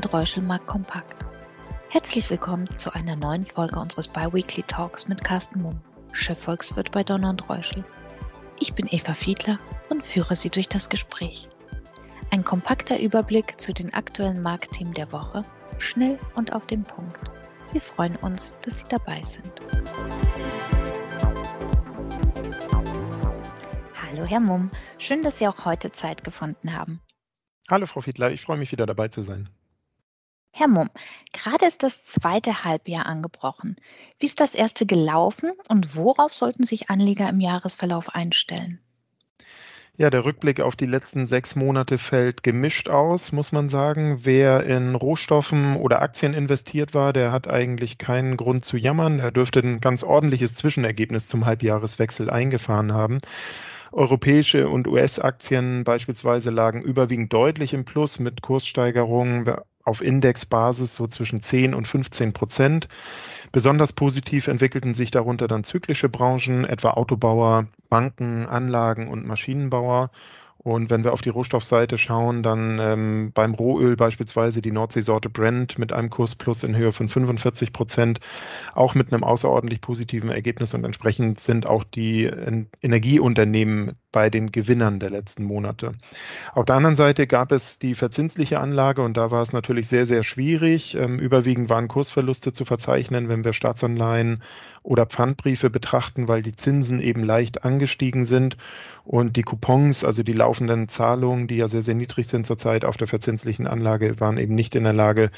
und Reuschel Markt Kompakt. Herzlich willkommen zu einer neuen Folge unseres Biweekly Talks mit Carsten Mumm, Chefvolkswirt bei Donner und Reuschel. Ich bin Eva Fiedler und führe Sie durch das Gespräch. Ein kompakter Überblick zu den aktuellen Marktthemen der Woche, schnell und auf den Punkt. Wir freuen uns, dass Sie dabei sind. Hallo Herr Mumm, schön, dass Sie auch heute Zeit gefunden haben. Hallo Frau Fiedler, ich freue mich wieder dabei zu sein. Herr Mumm, gerade ist das zweite Halbjahr angebrochen. Wie ist das erste gelaufen und worauf sollten sich Anleger im Jahresverlauf einstellen? Ja, der Rückblick auf die letzten sechs Monate fällt gemischt aus, muss man sagen. Wer in Rohstoffen oder Aktien investiert war, der hat eigentlich keinen Grund zu jammern. Er dürfte ein ganz ordentliches Zwischenergebnis zum Halbjahreswechsel eingefahren haben. Europäische und US-Aktien beispielsweise lagen überwiegend deutlich im Plus mit Kurssteigerungen auf Indexbasis so zwischen 10 und 15 Prozent. Besonders positiv entwickelten sich darunter dann zyklische Branchen, etwa Autobauer, Banken, Anlagen und Maschinenbauer. Und wenn wir auf die Rohstoffseite schauen, dann ähm, beim Rohöl beispielsweise die Nordseesorte Brent mit einem Kursplus in Höhe von 45 Prozent, auch mit einem außerordentlich positiven Ergebnis und entsprechend sind auch die äh, Energieunternehmen bei den Gewinnern der letzten Monate. Auf der anderen Seite gab es die verzinsliche Anlage und da war es natürlich sehr, sehr schwierig. Ähm, überwiegend waren Kursverluste zu verzeichnen, wenn wir Staatsanleihen oder Pfandbriefe betrachten, weil die Zinsen eben leicht angestiegen sind und die Coupons, also die laufenden Zahlungen, die ja sehr, sehr niedrig sind zurzeit auf der verzinslichen Anlage, waren eben nicht in der Lage,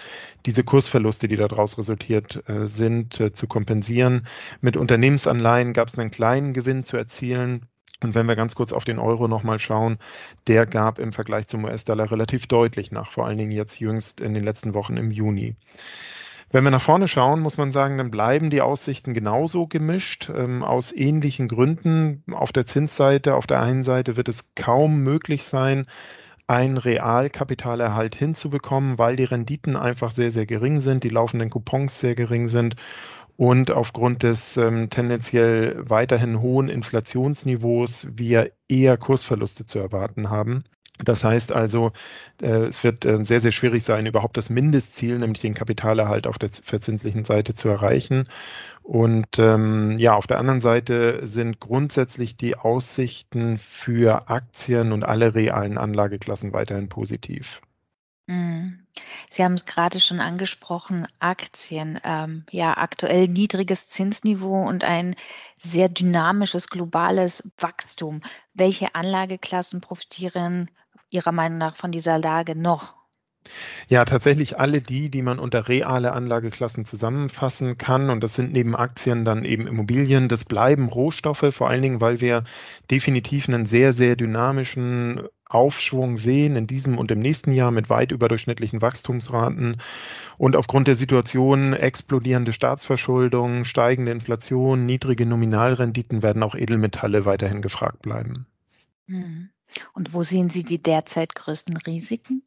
diese Kursverluste, die daraus resultiert äh, sind, äh, zu kompensieren. Mit Unternehmensanleihen gab es einen kleinen Gewinn zu erzielen. Und wenn wir ganz kurz auf den Euro nochmal schauen, der gab im Vergleich zum US-Dollar relativ deutlich nach, vor allen Dingen jetzt jüngst in den letzten Wochen im Juni. Wenn wir nach vorne schauen, muss man sagen, dann bleiben die Aussichten genauso gemischt, ähm, aus ähnlichen Gründen. Auf der Zinsseite, auf der einen Seite wird es kaum möglich sein, einen Realkapitalerhalt hinzubekommen, weil die Renditen einfach sehr, sehr gering sind, die laufenden Coupons sehr gering sind und aufgrund des ähm, tendenziell weiterhin hohen Inflationsniveaus wir eher Kursverluste zu erwarten haben. Das heißt also, äh, es wird äh, sehr, sehr schwierig sein, überhaupt das Mindestziel, nämlich den Kapitalerhalt auf der verzinslichen Seite zu erreichen. Und ähm, ja, auf der anderen Seite sind grundsätzlich die Aussichten für Aktien und alle realen Anlageklassen weiterhin positiv. Mhm. Sie haben es gerade schon angesprochen, Aktien. Ähm, ja, aktuell niedriges Zinsniveau und ein sehr dynamisches globales Wachstum. Welche Anlageklassen profitieren Ihrer Meinung nach von dieser Lage noch? Ja, tatsächlich alle die, die man unter reale Anlageklassen zusammenfassen kann. Und das sind neben Aktien dann eben Immobilien. Das bleiben Rohstoffe, vor allen Dingen, weil wir definitiv einen sehr, sehr dynamischen Aufschwung sehen in diesem und im nächsten Jahr mit weit überdurchschnittlichen Wachstumsraten. Und aufgrund der Situation explodierende Staatsverschuldung, steigende Inflation, niedrige Nominalrenditen werden auch Edelmetalle weiterhin gefragt bleiben. Mhm. Und wo sehen Sie die derzeit größten Risiken?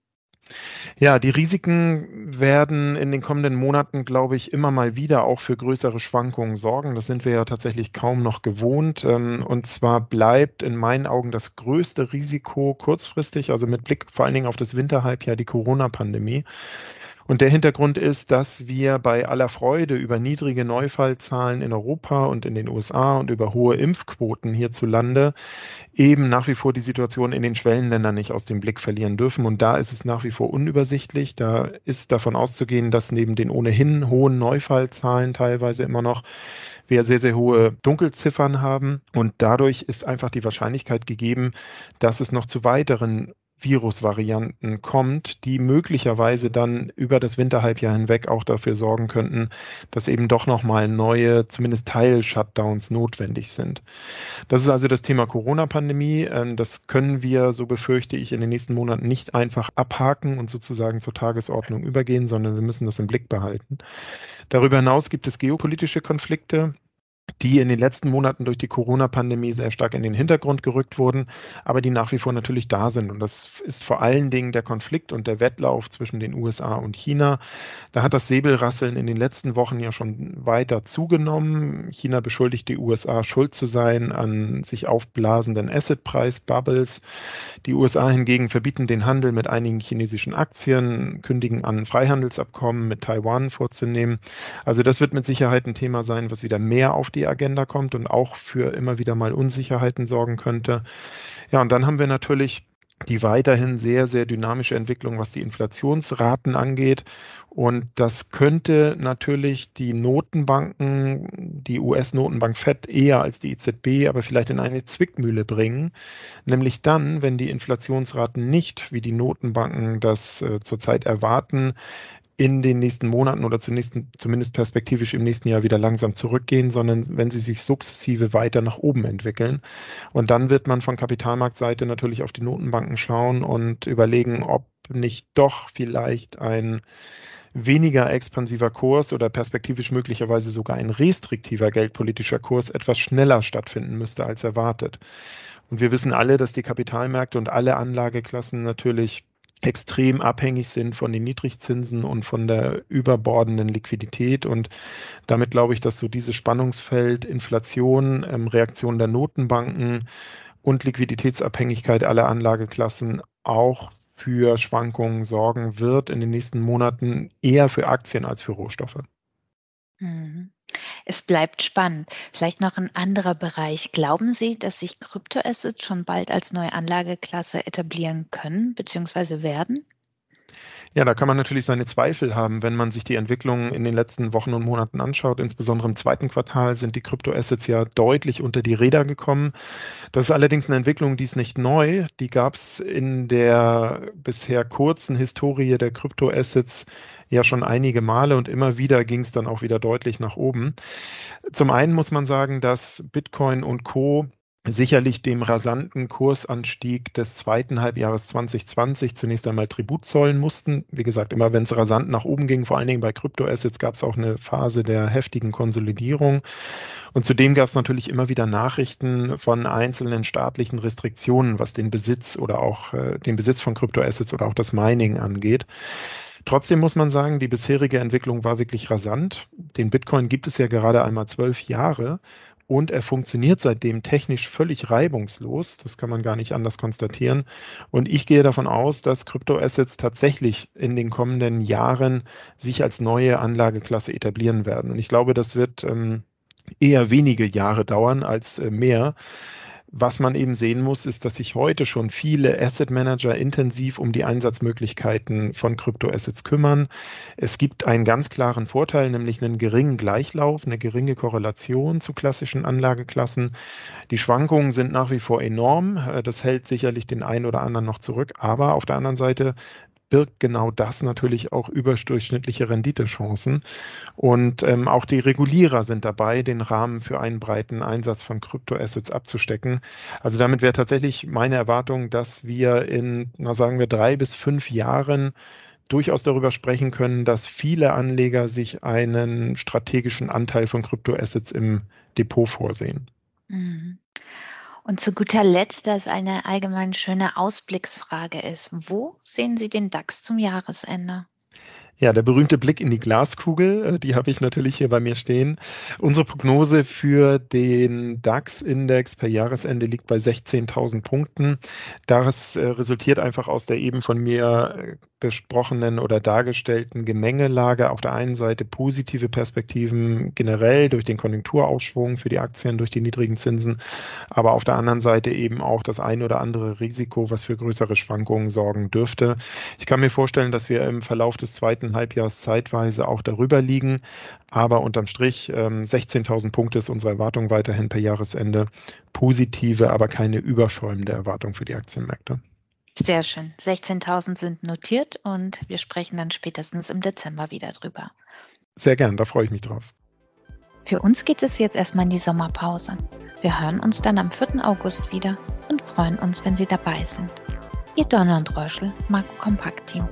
Ja, die Risiken werden in den kommenden Monaten, glaube ich, immer mal wieder auch für größere Schwankungen sorgen. Das sind wir ja tatsächlich kaum noch gewohnt. Ähm, und zwar bleibt in meinen Augen das größte Risiko kurzfristig, also mit Blick vor allen Dingen auf das Winterhalbjahr, die Corona-Pandemie. Und der Hintergrund ist, dass wir bei aller Freude über niedrige Neufallzahlen in Europa und in den USA und über hohe Impfquoten hierzulande eben nach wie vor die Situation in den Schwellenländern nicht aus dem Blick verlieren dürfen. Und da ist es nach wie vor unübersichtlich. Da ist davon auszugehen, dass neben den ohnehin hohen Neufallzahlen teilweise immer noch wir sehr, sehr hohe Dunkelziffern haben. Und dadurch ist einfach die Wahrscheinlichkeit gegeben, dass es noch zu weiteren Virusvarianten kommt, die möglicherweise dann über das Winterhalbjahr hinweg auch dafür sorgen könnten, dass eben doch nochmal neue, zumindest Teil-Shutdowns notwendig sind. Das ist also das Thema Corona-Pandemie. Ähm, das können wir, so befürchte ich, in den nächsten Monaten nicht einfach abhaken und sozusagen zur Tagesordnung übergehen, sondern wir müssen das im Blick behalten. Darüber hinaus gibt es geopolitische Konflikte, die in den letzten Monaten durch die Corona-Pandemie sehr stark in den Hintergrund gerückt wurden, aber die nach wie vor natürlich da sind. Und das ist vor allen Dingen der Konflikt und der Wettlauf zwischen den USA und China. Da hat das Säbelrasseln in den letzten Wochen ja schon weiter zugenommen. China beschuldigt die USA, schuld zu sein an sich aufblasenden Assetpreis-Bubbles. Die USA hingegen verbieten den Handel mit einigen chinesischen Aktien, kündigen an, Freihandelsabkommen mit Taiwan vorzunehmen. Also das wird mit Sicherheit ein Thema sein, was wieder mehr auf die Agenda kommt und auch für immer wieder mal Unsicherheiten sorgen könnte. Ja, und dann haben wir natürlich die weiterhin sehr, sehr dynamische Entwicklung, was die Inflationsraten angeht. Und das könnte natürlich die Notenbanken, die US-Notenbank FED eher als die EZB, aber vielleicht in eine Zwickmühle bringen. Nämlich dann, wenn die Inflationsraten nicht, wie die Notenbanken das äh, zurzeit erwarten, in den nächsten Monaten oder zunächst, zumindest perspektivisch im nächsten Jahr wieder langsam zurückgehen, sondern wenn sie sich sukzessive weiter nach oben entwickeln. Und dann wird man von Kapitalmarktseite natürlich auf die Notenbanken schauen und überlegen, ob nicht doch vielleicht ein weniger expansiver Kurs oder perspektivisch möglicherweise sogar ein restriktiver geldpolitischer Kurs etwas schneller stattfinden müsste als erwartet. Und wir wissen alle, dass die Kapitalmärkte und alle Anlageklassen natürlich extrem abhängig sind von den Niedrigzinsen und von der überbordenden Liquidität. Und damit glaube ich, dass so dieses Spannungsfeld Inflation, ähm, Reaktion der Notenbanken und Liquiditätsabhängigkeit aller Anlageklassen auch für Schwankungen sorgen wird in den nächsten Monaten eher für Aktien als für Rohstoffe. Mhm. Es bleibt spannend. Vielleicht noch ein anderer Bereich. Glauben Sie, dass sich Kryptoassets schon bald als neue Anlageklasse etablieren können bzw. werden? Ja, da kann man natürlich seine Zweifel haben, wenn man sich die Entwicklung in den letzten Wochen und Monaten anschaut. Insbesondere im zweiten Quartal sind die Kryptoassets ja deutlich unter die Räder gekommen. Das ist allerdings eine Entwicklung, die ist nicht neu. Die gab es in der bisher kurzen Historie der Kryptoassets ja schon einige Male und immer wieder ging es dann auch wieder deutlich nach oben. Zum einen muss man sagen, dass Bitcoin und Co sicherlich dem rasanten Kursanstieg des zweiten Halbjahres 2020 zunächst einmal Tribut zollen mussten. Wie gesagt, immer wenn es rasant nach oben ging, vor allen Dingen bei Kryptoassets, gab es auch eine Phase der heftigen Konsolidierung. Und zudem gab es natürlich immer wieder Nachrichten von einzelnen staatlichen Restriktionen, was den Besitz oder auch äh, den Besitz von Kryptoassets oder auch das Mining angeht. Trotzdem muss man sagen, die bisherige Entwicklung war wirklich rasant. Den Bitcoin gibt es ja gerade einmal zwölf Jahre und er funktioniert seitdem technisch völlig reibungslos. Das kann man gar nicht anders konstatieren. Und ich gehe davon aus, dass Kryptoassets tatsächlich in den kommenden Jahren sich als neue Anlageklasse etablieren werden. Und ich glaube, das wird ähm, eher wenige Jahre dauern als äh, mehr. Was man eben sehen muss, ist, dass sich heute schon viele Asset Manager intensiv um die Einsatzmöglichkeiten von Kryptoassets kümmern. Es gibt einen ganz klaren Vorteil, nämlich einen geringen Gleichlauf, eine geringe Korrelation zu klassischen Anlageklassen. Die Schwankungen sind nach wie vor enorm. Das hält sicherlich den einen oder anderen noch zurück. Aber auf der anderen Seite birgt genau das natürlich auch überdurchschnittliche Renditechancen. Und ähm, auch die Regulierer sind dabei, den Rahmen für einen breiten Einsatz von Kryptoassets abzustecken. Also damit wäre tatsächlich meine Erwartung, dass wir in, na sagen wir, drei bis fünf Jahren durchaus darüber sprechen können, dass viele Anleger sich einen strategischen Anteil von Kryptoassets im Depot vorsehen. Mhm. Und zu guter Letzt, dass eine allgemein schöne Ausblicksfrage ist. Wo sehen Sie den DAX zum Jahresende? Ja, der berühmte Blick in die Glaskugel, äh, die habe ich natürlich hier bei mir stehen. Unsere Prognose für den DAX-Index per Jahresende liegt bei 16.000 Punkten. Das äh, resultiert einfach aus der eben von mir äh, besprochenen oder dargestellten Gemengelage. Auf der einen Seite positive Perspektiven generell durch den Konjunkturaufschwung für die Aktien, durch die niedrigen Zinsen, aber auf der anderen Seite eben auch das ein oder andere Risiko, was für größere Schwankungen sorgen dürfte. Ich kann mir vorstellen, dass wir im Verlauf des zweiten zweiten Halbjahres zeitweise auch darüber liegen. Aber unterm Strich ähm, 16.000 Punkte ist unsere Erwartung weiterhin per Jahresende. Positive, aber keine überschäumende Erwartung für die Aktienmärkte. Sehr schön. 16.000 sind notiert und wir sprechen dann spätestens im Dezember wieder drüber. Sehr gern, da freue ich mich drauf. Für uns geht es jetzt erstmal in die Sommerpause. Wir hören uns dann am 4. August wieder und freuen uns, wenn Sie dabei sind. Ihr Donner und Reuschel, Marco Kompakt Team.